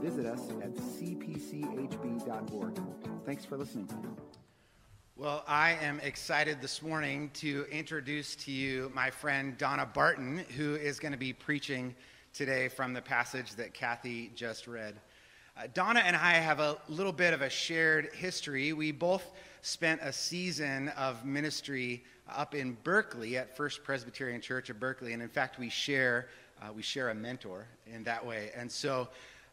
visit us at cpchb.org. Thanks for listening. Well, I am excited this morning to introduce to you my friend Donna Barton, who is going to be preaching today from the passage that Kathy just read. Uh, Donna and I have a little bit of a shared history. We both spent a season of ministry up in Berkeley at First Presbyterian Church of Berkeley, and in fact, we share uh, we share a mentor in that way. And so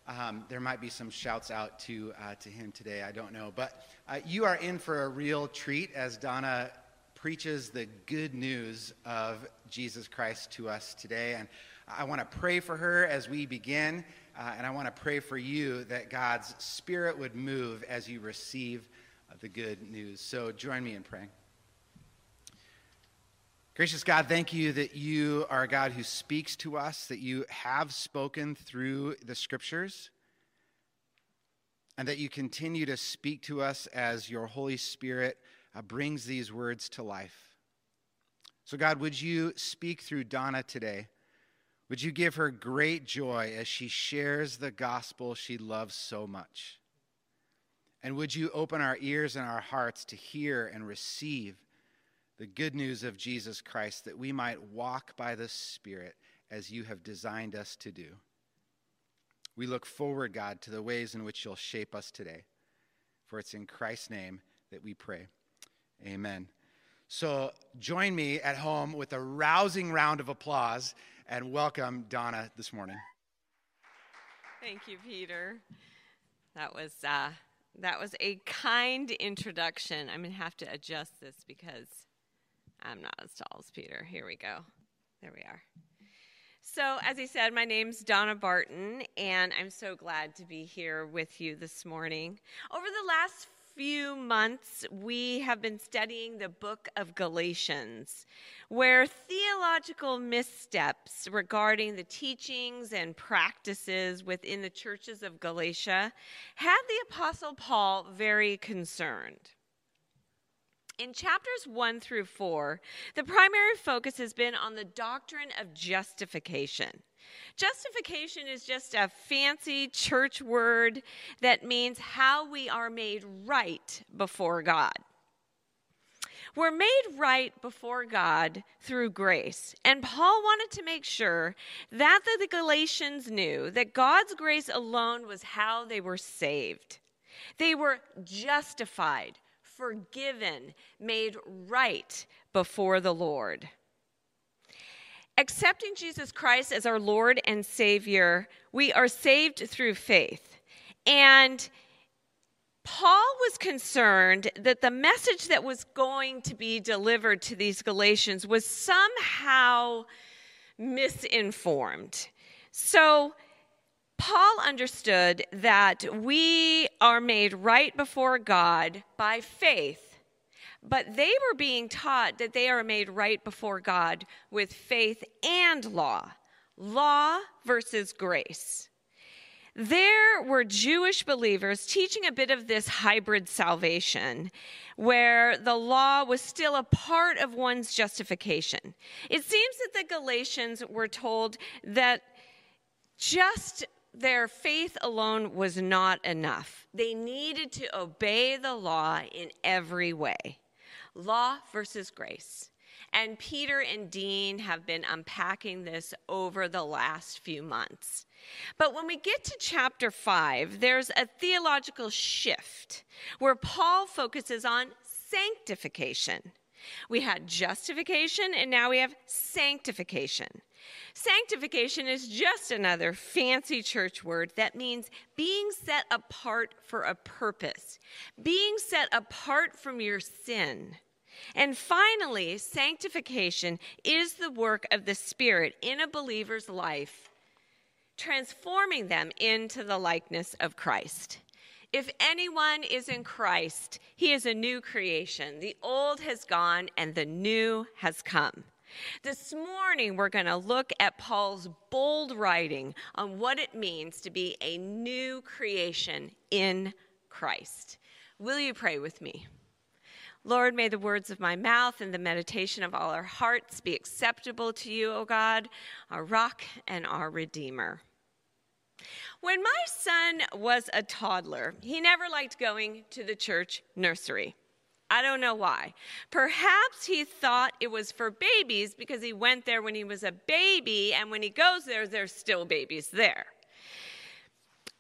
um, there might be some shouts out to, uh, to him today. I don't know. But uh, you are in for a real treat as Donna preaches the good news of Jesus Christ to us today. And I want to pray for her as we begin. Uh, and I want to pray for you that God's Spirit would move as you receive the good news. So join me in praying. Gracious God, thank you that you are a God who speaks to us, that you have spoken through the scriptures, and that you continue to speak to us as your Holy Spirit uh, brings these words to life. So, God, would you speak through Donna today? Would you give her great joy as she shares the gospel she loves so much? And would you open our ears and our hearts to hear and receive? The good news of Jesus Christ that we might walk by the Spirit as you have designed us to do. We look forward, God, to the ways in which you'll shape us today. For it's in Christ's name that we pray. Amen. So join me at home with a rousing round of applause and welcome Donna this morning. Thank you, Peter. That was uh, that was a kind introduction. I'm gonna have to adjust this because I'm not as tall as Peter. Here we go. There we are. So, as I said, my name's Donna Barton, and I'm so glad to be here with you this morning. Over the last few months, we have been studying the book of Galatians, where theological missteps regarding the teachings and practices within the churches of Galatia had the Apostle Paul very concerned. In chapters 1 through 4, the primary focus has been on the doctrine of justification. Justification is just a fancy church word that means how we are made right before God. We're made right before God through grace. And Paul wanted to make sure that the Galatians knew that God's grace alone was how they were saved. They were justified forgiven, made right before the Lord. Accepting Jesus Christ as our Lord and Savior, we are saved through faith. And Paul was concerned that the message that was going to be delivered to these Galatians was somehow misinformed. So Paul understood that we are made right before God by faith, but they were being taught that they are made right before God with faith and law. Law versus grace. There were Jewish believers teaching a bit of this hybrid salvation where the law was still a part of one's justification. It seems that the Galatians were told that just their faith alone was not enough. They needed to obey the law in every way. Law versus grace. And Peter and Dean have been unpacking this over the last few months. But when we get to chapter 5, there's a theological shift where Paul focuses on sanctification. We had justification, and now we have sanctification. Sanctification is just another fancy church word that means being set apart for a purpose, being set apart from your sin. And finally, sanctification is the work of the Spirit in a believer's life, transforming them into the likeness of Christ. If anyone is in Christ, he is a new creation. The old has gone and the new has come. This morning, we're going to look at Paul's bold writing on what it means to be a new creation in Christ. Will you pray with me? Lord, may the words of my mouth and the meditation of all our hearts be acceptable to you, O God, our rock and our redeemer. When my son was a toddler, he never liked going to the church nursery. I don't know why. Perhaps he thought it was for babies because he went there when he was a baby, and when he goes there, there's still babies there.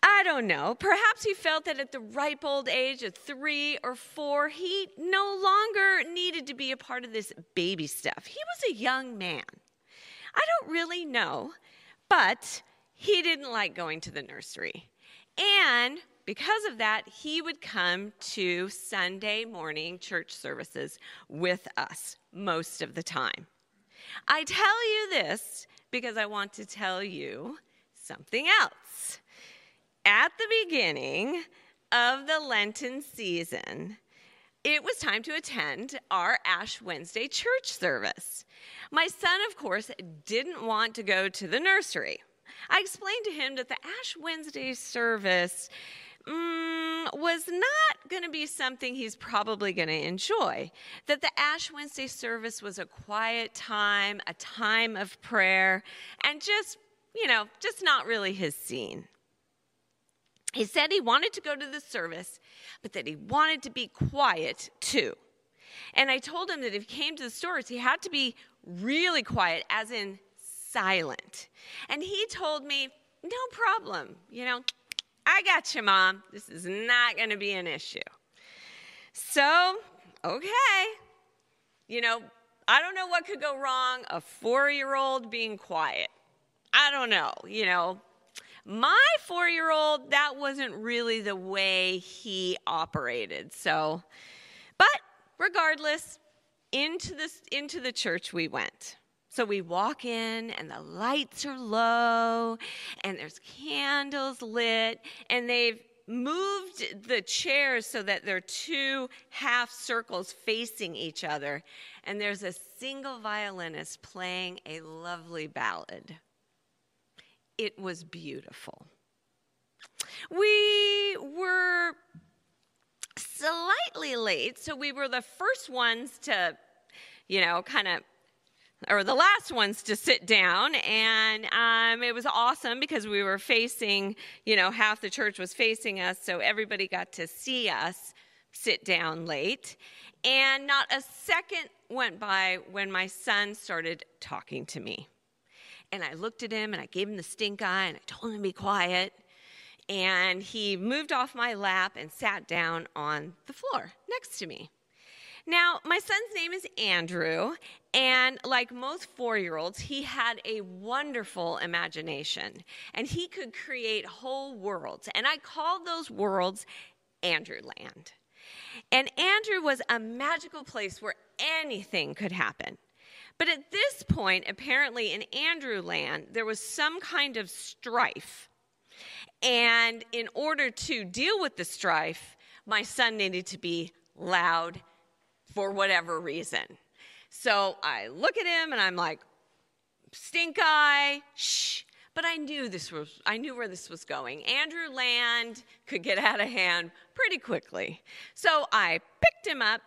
I don't know. Perhaps he felt that at the ripe old age of three or four, he no longer needed to be a part of this baby stuff. He was a young man. I don't really know, but he didn't like going to the nursery. And because of that, he would come to Sunday morning church services with us most of the time. I tell you this because I want to tell you something else. At the beginning of the Lenten season, it was time to attend our Ash Wednesday church service. My son, of course, didn't want to go to the nursery. I explained to him that the Ash Wednesday service mm, was not going to be something he's probably going to enjoy. That the Ash Wednesday service was a quiet time, a time of prayer, and just, you know, just not really his scene. He said he wanted to go to the service, but that he wanted to be quiet too. And I told him that if he came to the stores, he had to be really quiet, as in silent. And he told me, no problem. You know, I got you, mom. This is not going to be an issue. So, okay. You know, I don't know what could go wrong. A four year old being quiet. I don't know. You know, my four year old, that wasn't really the way he operated. So, but regardless, into, this, into the church we went. So we walk in, and the lights are low, and there's candles lit, and they've moved the chairs so that they're two half circles facing each other. And there's a single violinist playing a lovely ballad. It was beautiful. We were slightly late, so we were the first ones to, you know, kind of or the last ones to sit down. And um, it was awesome because we were facing you know half the church was facing us so everybody got to see us sit down late. And not a second went by when my son started talking to me. And i looked at him and i gave him the stink eye and i told him to be quiet. And he moved off my lap and sat down on the floor next to me now, my son's name is Andrew, and like most four year olds, he had a wonderful imagination and he could create whole worlds. And I called those worlds Andrewland. And Andrew was a magical place where anything could happen. But at this point, apparently in Andrewland, there was some kind of strife. And in order to deal with the strife, my son needed to be loud for whatever reason. So I look at him and I'm like, stink eye, shh. But I knew this was, I knew where this was going. Andrew Land could get out of hand pretty quickly. So I picked him up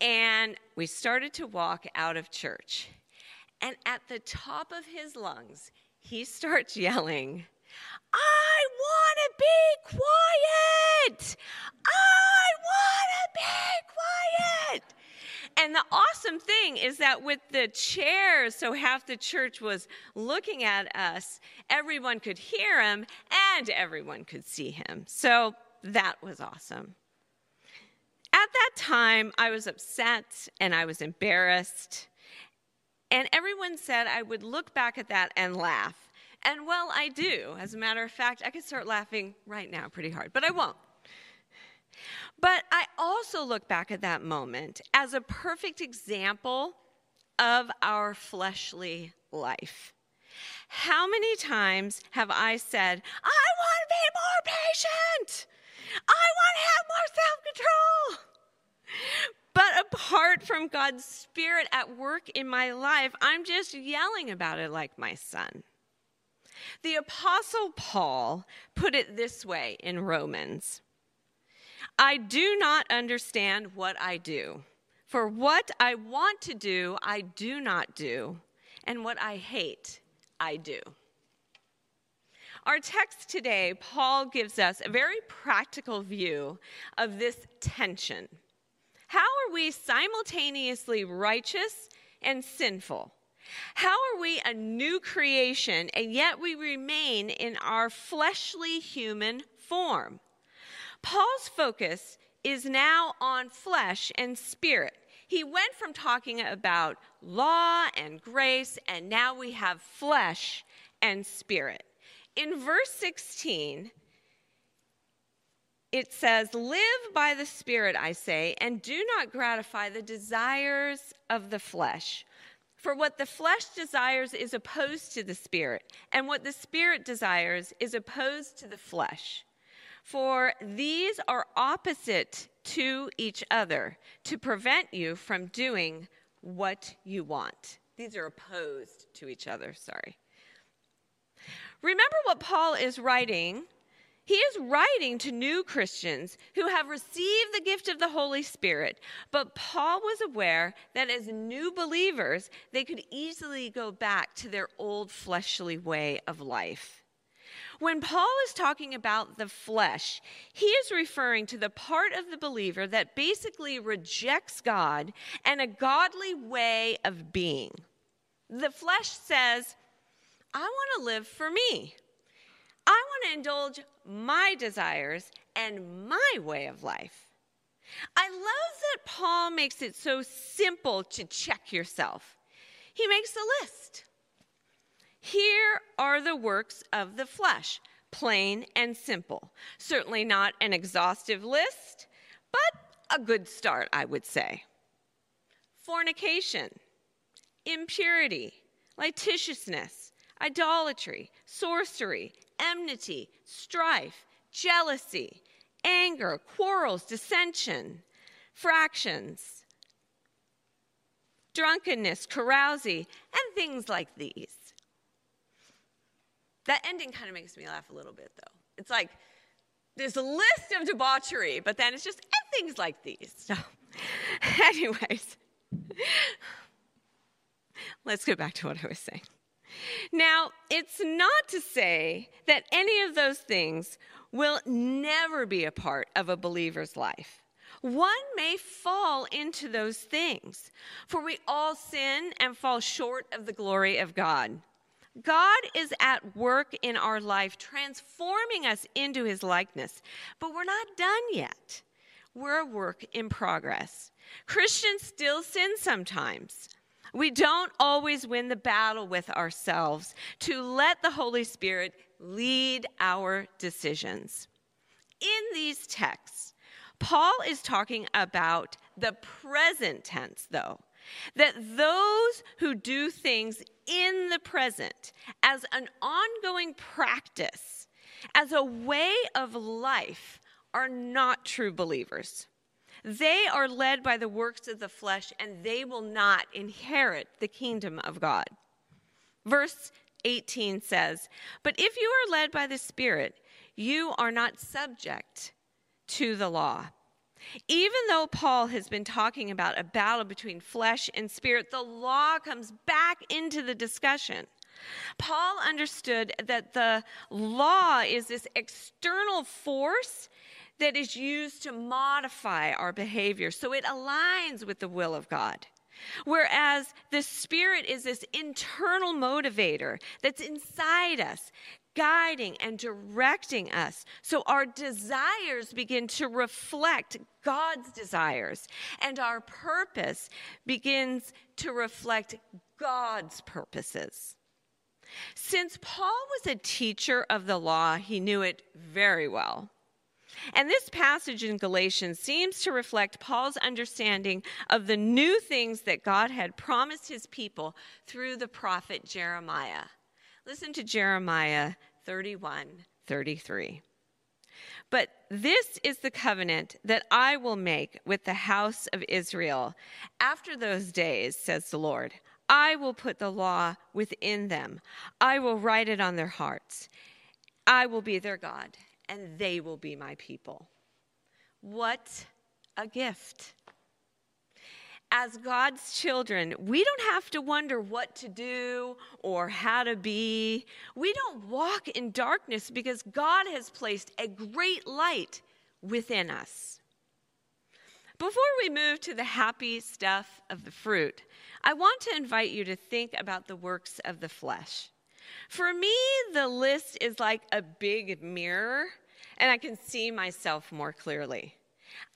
and we started to walk out of church. And at the top of his lungs, he starts yelling, I want to be quiet. I want to be quiet. And the awesome thing is that with the chairs, so half the church was looking at us, everyone could hear him and everyone could see him. So that was awesome. At that time, I was upset and I was embarrassed. And everyone said I would look back at that and laugh. And well, I do. As a matter of fact, I could start laughing right now pretty hard, but I won't. But I also look back at that moment as a perfect example of our fleshly life. How many times have I said, I want to be more patient? I want to have more self control. But apart from God's Spirit at work in my life, I'm just yelling about it like my son. The Apostle Paul put it this way in Romans I do not understand what I do. For what I want to do, I do not do, and what I hate, I do. Our text today, Paul gives us a very practical view of this tension. How are we simultaneously righteous and sinful? How are we a new creation and yet we remain in our fleshly human form? Paul's focus is now on flesh and spirit. He went from talking about law and grace, and now we have flesh and spirit. In verse 16, it says, Live by the Spirit, I say, and do not gratify the desires of the flesh. For what the flesh desires is opposed to the Spirit, and what the Spirit desires is opposed to the flesh. For these are opposite to each other to prevent you from doing what you want. These are opposed to each other, sorry. Remember what Paul is writing. He is writing to new Christians who have received the gift of the Holy Spirit, but Paul was aware that as new believers, they could easily go back to their old fleshly way of life. When Paul is talking about the flesh, he is referring to the part of the believer that basically rejects God and a godly way of being. The flesh says, I want to live for me. I want to indulge my desires and my way of life. I love that Paul makes it so simple to check yourself. He makes a list. Here are the works of the flesh, plain and simple. Certainly not an exhaustive list, but a good start, I would say. Fornication, impurity, licentiousness, idolatry, sorcery, enmity, strife, jealousy, anger, quarrels, dissension, fractions, drunkenness, carousing, and things like these. That ending kind of makes me laugh a little bit, though. It's like a list of debauchery, but then it's just and things like these. So, anyways, let's go back to what I was saying. Now, it's not to say that any of those things will never be a part of a believer's life. One may fall into those things, for we all sin and fall short of the glory of God. God is at work in our life, transforming us into his likeness, but we're not done yet. We're a work in progress. Christians still sin sometimes. We don't always win the battle with ourselves to let the Holy Spirit lead our decisions. In these texts, Paul is talking about the present tense, though, that those who do things in the present as an ongoing practice, as a way of life, are not true believers. They are led by the works of the flesh, and they will not inherit the kingdom of God. Verse 18 says, But if you are led by the Spirit, you are not subject to the law. Even though Paul has been talking about a battle between flesh and spirit, the law comes back into the discussion. Paul understood that the law is this external force that is used to modify our behavior. So it aligns with the will of God. Whereas the Spirit is this internal motivator that's inside us, guiding and directing us. So our desires begin to reflect God's desires, and our purpose begins to reflect God's purposes. Since Paul was a teacher of the law, he knew it very well. And this passage in Galatians seems to reflect Paul's understanding of the new things that God had promised his people through the prophet Jeremiah. Listen to Jeremiah 31 33. But this is the covenant that I will make with the house of Israel. After those days, says the Lord, I will put the law within them, I will write it on their hearts. I will be their God, and they will be my people. What a gift! as God's children, we don't have to wonder what to do or how to be. We don't walk in darkness because God has placed a great light within us. Before we move to the happy stuff of the fruit, I want to invite you to think about the works of the flesh. For me, the list is like a big mirror, and I can see myself more clearly.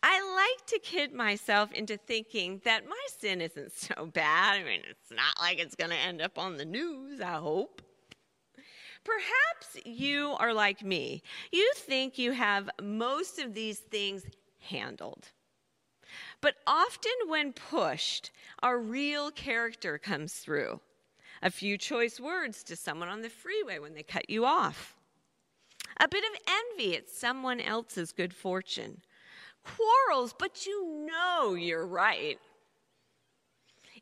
I like to kid myself into thinking that my sin isn't so bad. I mean, it's not like it's going to end up on the news, I hope. Perhaps you are like me. You think you have most of these things handled. But often, when pushed, our real character comes through. A few choice words to someone on the freeway when they cut you off. A bit of envy at someone else's good fortune quarrels, but you know you're right.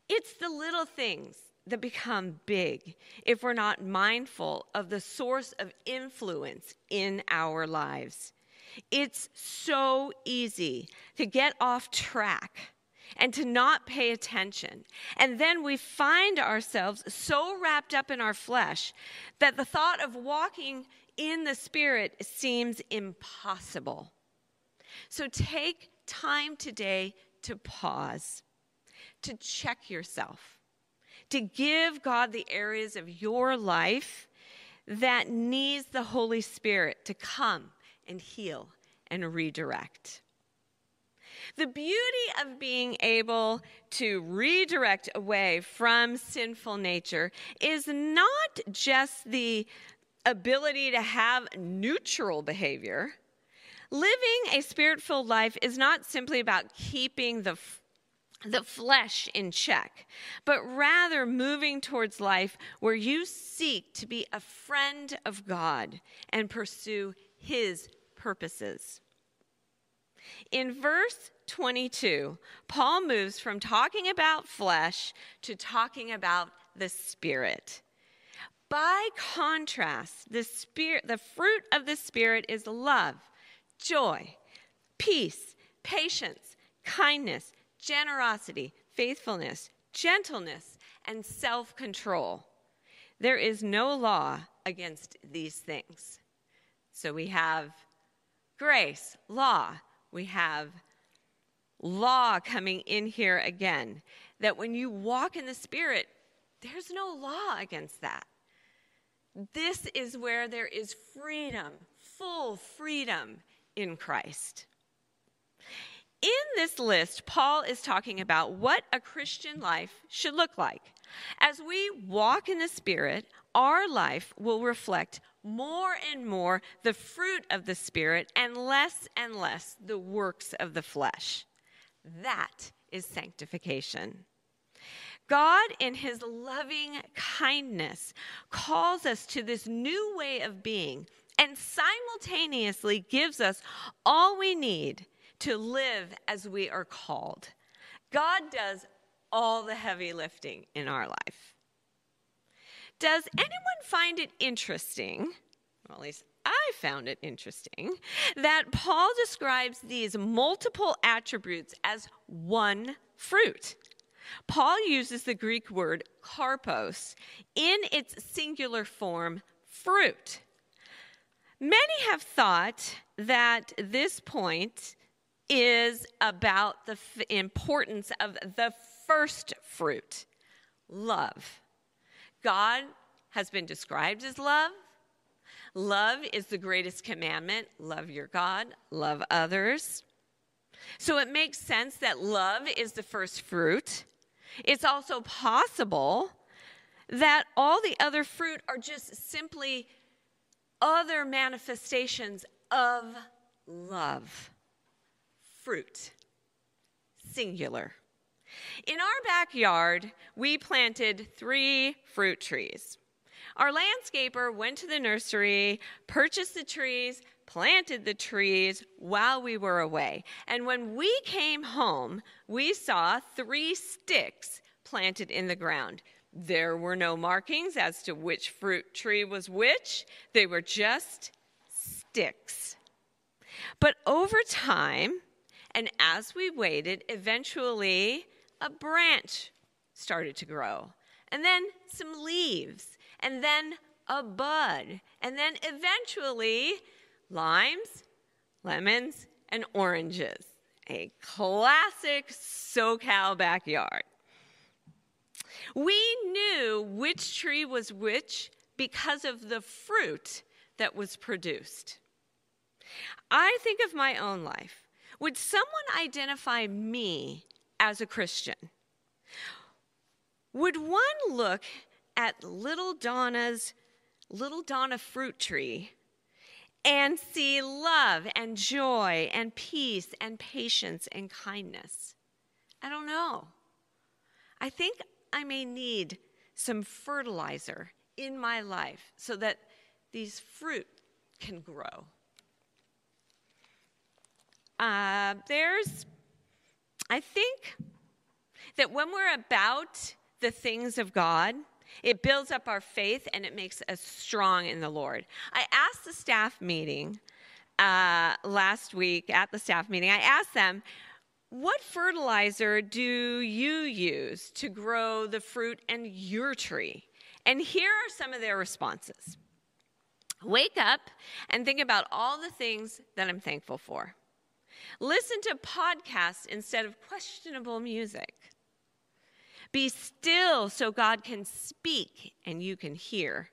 It's the little things that become big if we're not mindful of the source of influence in our lives. It's so easy to get off track and to not pay attention. And then we find ourselves so wrapped up in our flesh that the thought of walking in the Spirit seems impossible. So take time today to pause, to check yourself, to give God the areas of your life that needs the Holy Spirit to come and heal and redirect. The beauty of being able to redirect away from sinful nature is not just the ability to have neutral behavior, Living a spirit filled life is not simply about keeping the the flesh in check, but rather moving towards life where you seek to be a friend of God and pursue His purposes. In verse 22, Paul moves from talking about flesh to talking about the Spirit. By contrast, the spirit the fruit of the spirit is love, joy, peace, patience, kindness, generosity, faithfulness, gentleness, and self control. There is no law against these things. So we have grace, law. We have law coming in here again. That when you walk in the Spirit, there's no law against that. This is where there is freedom, full freedom in Christ. In this list, Paul is talking about what a Christian life should look like. As we walk in the Spirit, our life will reflect more and more the fruit of the Spirit and less and less the works of the flesh. That is sanctification. God, in his loving kindness, calls us to this new way of being and simultaneously gives us all we need to live as we are called. God does all the heavy lifting in our life. Does anyone find it interesting? Well, at least I found it interesting that Paul describes these multiple attributes as one fruit. Paul uses the Greek word karpos in its singular form, fruit. Many have thought that this point is about the f- importance of the first fruit love. God has been described as love. Love is the greatest commandment love your God, love others. So it makes sense that love is the first fruit. It's also possible that all the other fruit are just simply other manifestations of love. Fruit, singular. In our backyard, we planted three fruit trees. Our landscaper went to the nursery, purchased the trees, planted the trees while we were away. And when we came home, we saw three sticks planted in the ground. There were no markings as to which fruit tree was which, they were just sticks. But over time, and as we waited, eventually a branch started to grow, and then some leaves, and then a bud, and then eventually limes, lemons, and oranges. A classic SoCal backyard. We knew which tree was which because of the fruit that was produced. I think of my own life. Would someone identify me as a Christian? Would one look at little Donna's little Donna fruit tree and see love and joy and peace and patience and kindness? I don't know. I think I may need some fertilizer in my life so that these fruit can grow. Uh, there's, I think that when we're about the things of God, it builds up our faith and it makes us strong in the Lord. I asked the staff meeting uh, last week, at the staff meeting, I asked them, what fertilizer do you use to grow the fruit in your tree? And here are some of their responses Wake up and think about all the things that I'm thankful for. Listen to podcasts instead of questionable music. Be still so God can speak and you can hear.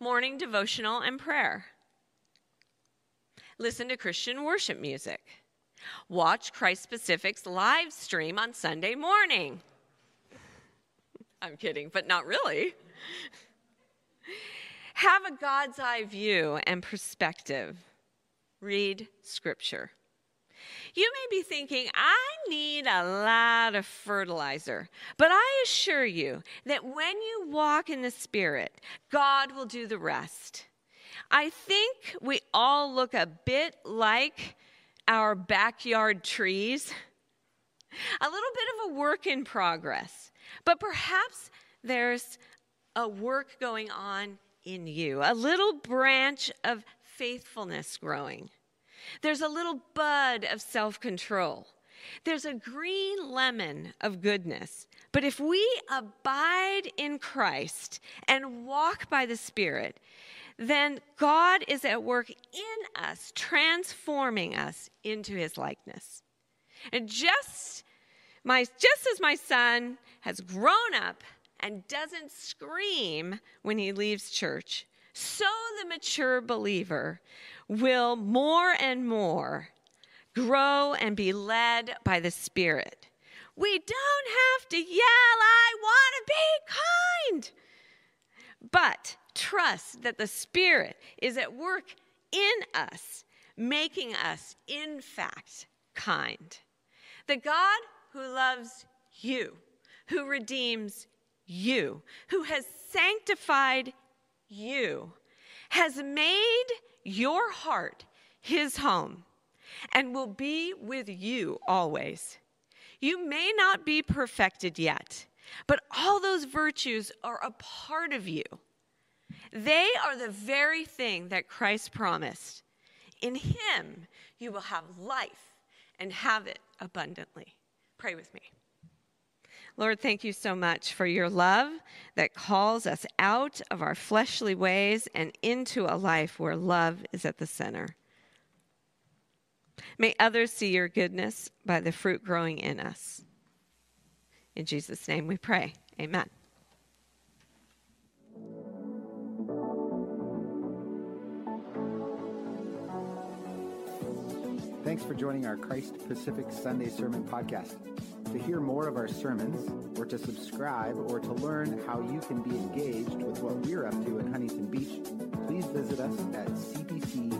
Morning devotional and prayer. Listen to Christian worship music. Watch Christ Pacific's live stream on Sunday morning. I'm kidding, but not really. Have a God's eye view and perspective. Read scripture. You may be thinking, I need a lot of fertilizer. But I assure you that when you walk in the Spirit, God will do the rest. I think we all look a bit like our backyard trees, a little bit of a work in progress. But perhaps there's a work going on in you, a little branch of faithfulness growing. There's a little bud of self control. There's a green lemon of goodness. But if we abide in Christ and walk by the Spirit, then God is at work in us, transforming us into his likeness. And just my just as my son has grown up and doesn't scream when he leaves church, so the mature believer will more and more grow and be led by the Spirit. We don't have to yell, I want to be kind. But trust that the Spirit is at work in us, making us, in fact, kind. The God who loves you, who redeems you, who has sanctified you, has made your heart his home and will be with you always. You may not be perfected yet, but all those virtues are a part of you. They are the very thing that Christ promised. In him you will have life and have it abundantly. Pray with me. Lord, thank you so much for your love that calls us out of our fleshly ways and into a life where love is at the center. May others see your goodness by the fruit growing in us. In Jesus' name we pray. Amen. Thanks for joining our Christ Pacific Sunday Sermon Podcast. To hear more of our sermons, or to subscribe, or to learn how you can be engaged with what we're up to in Huntington Beach, please visit us at cpchb.org.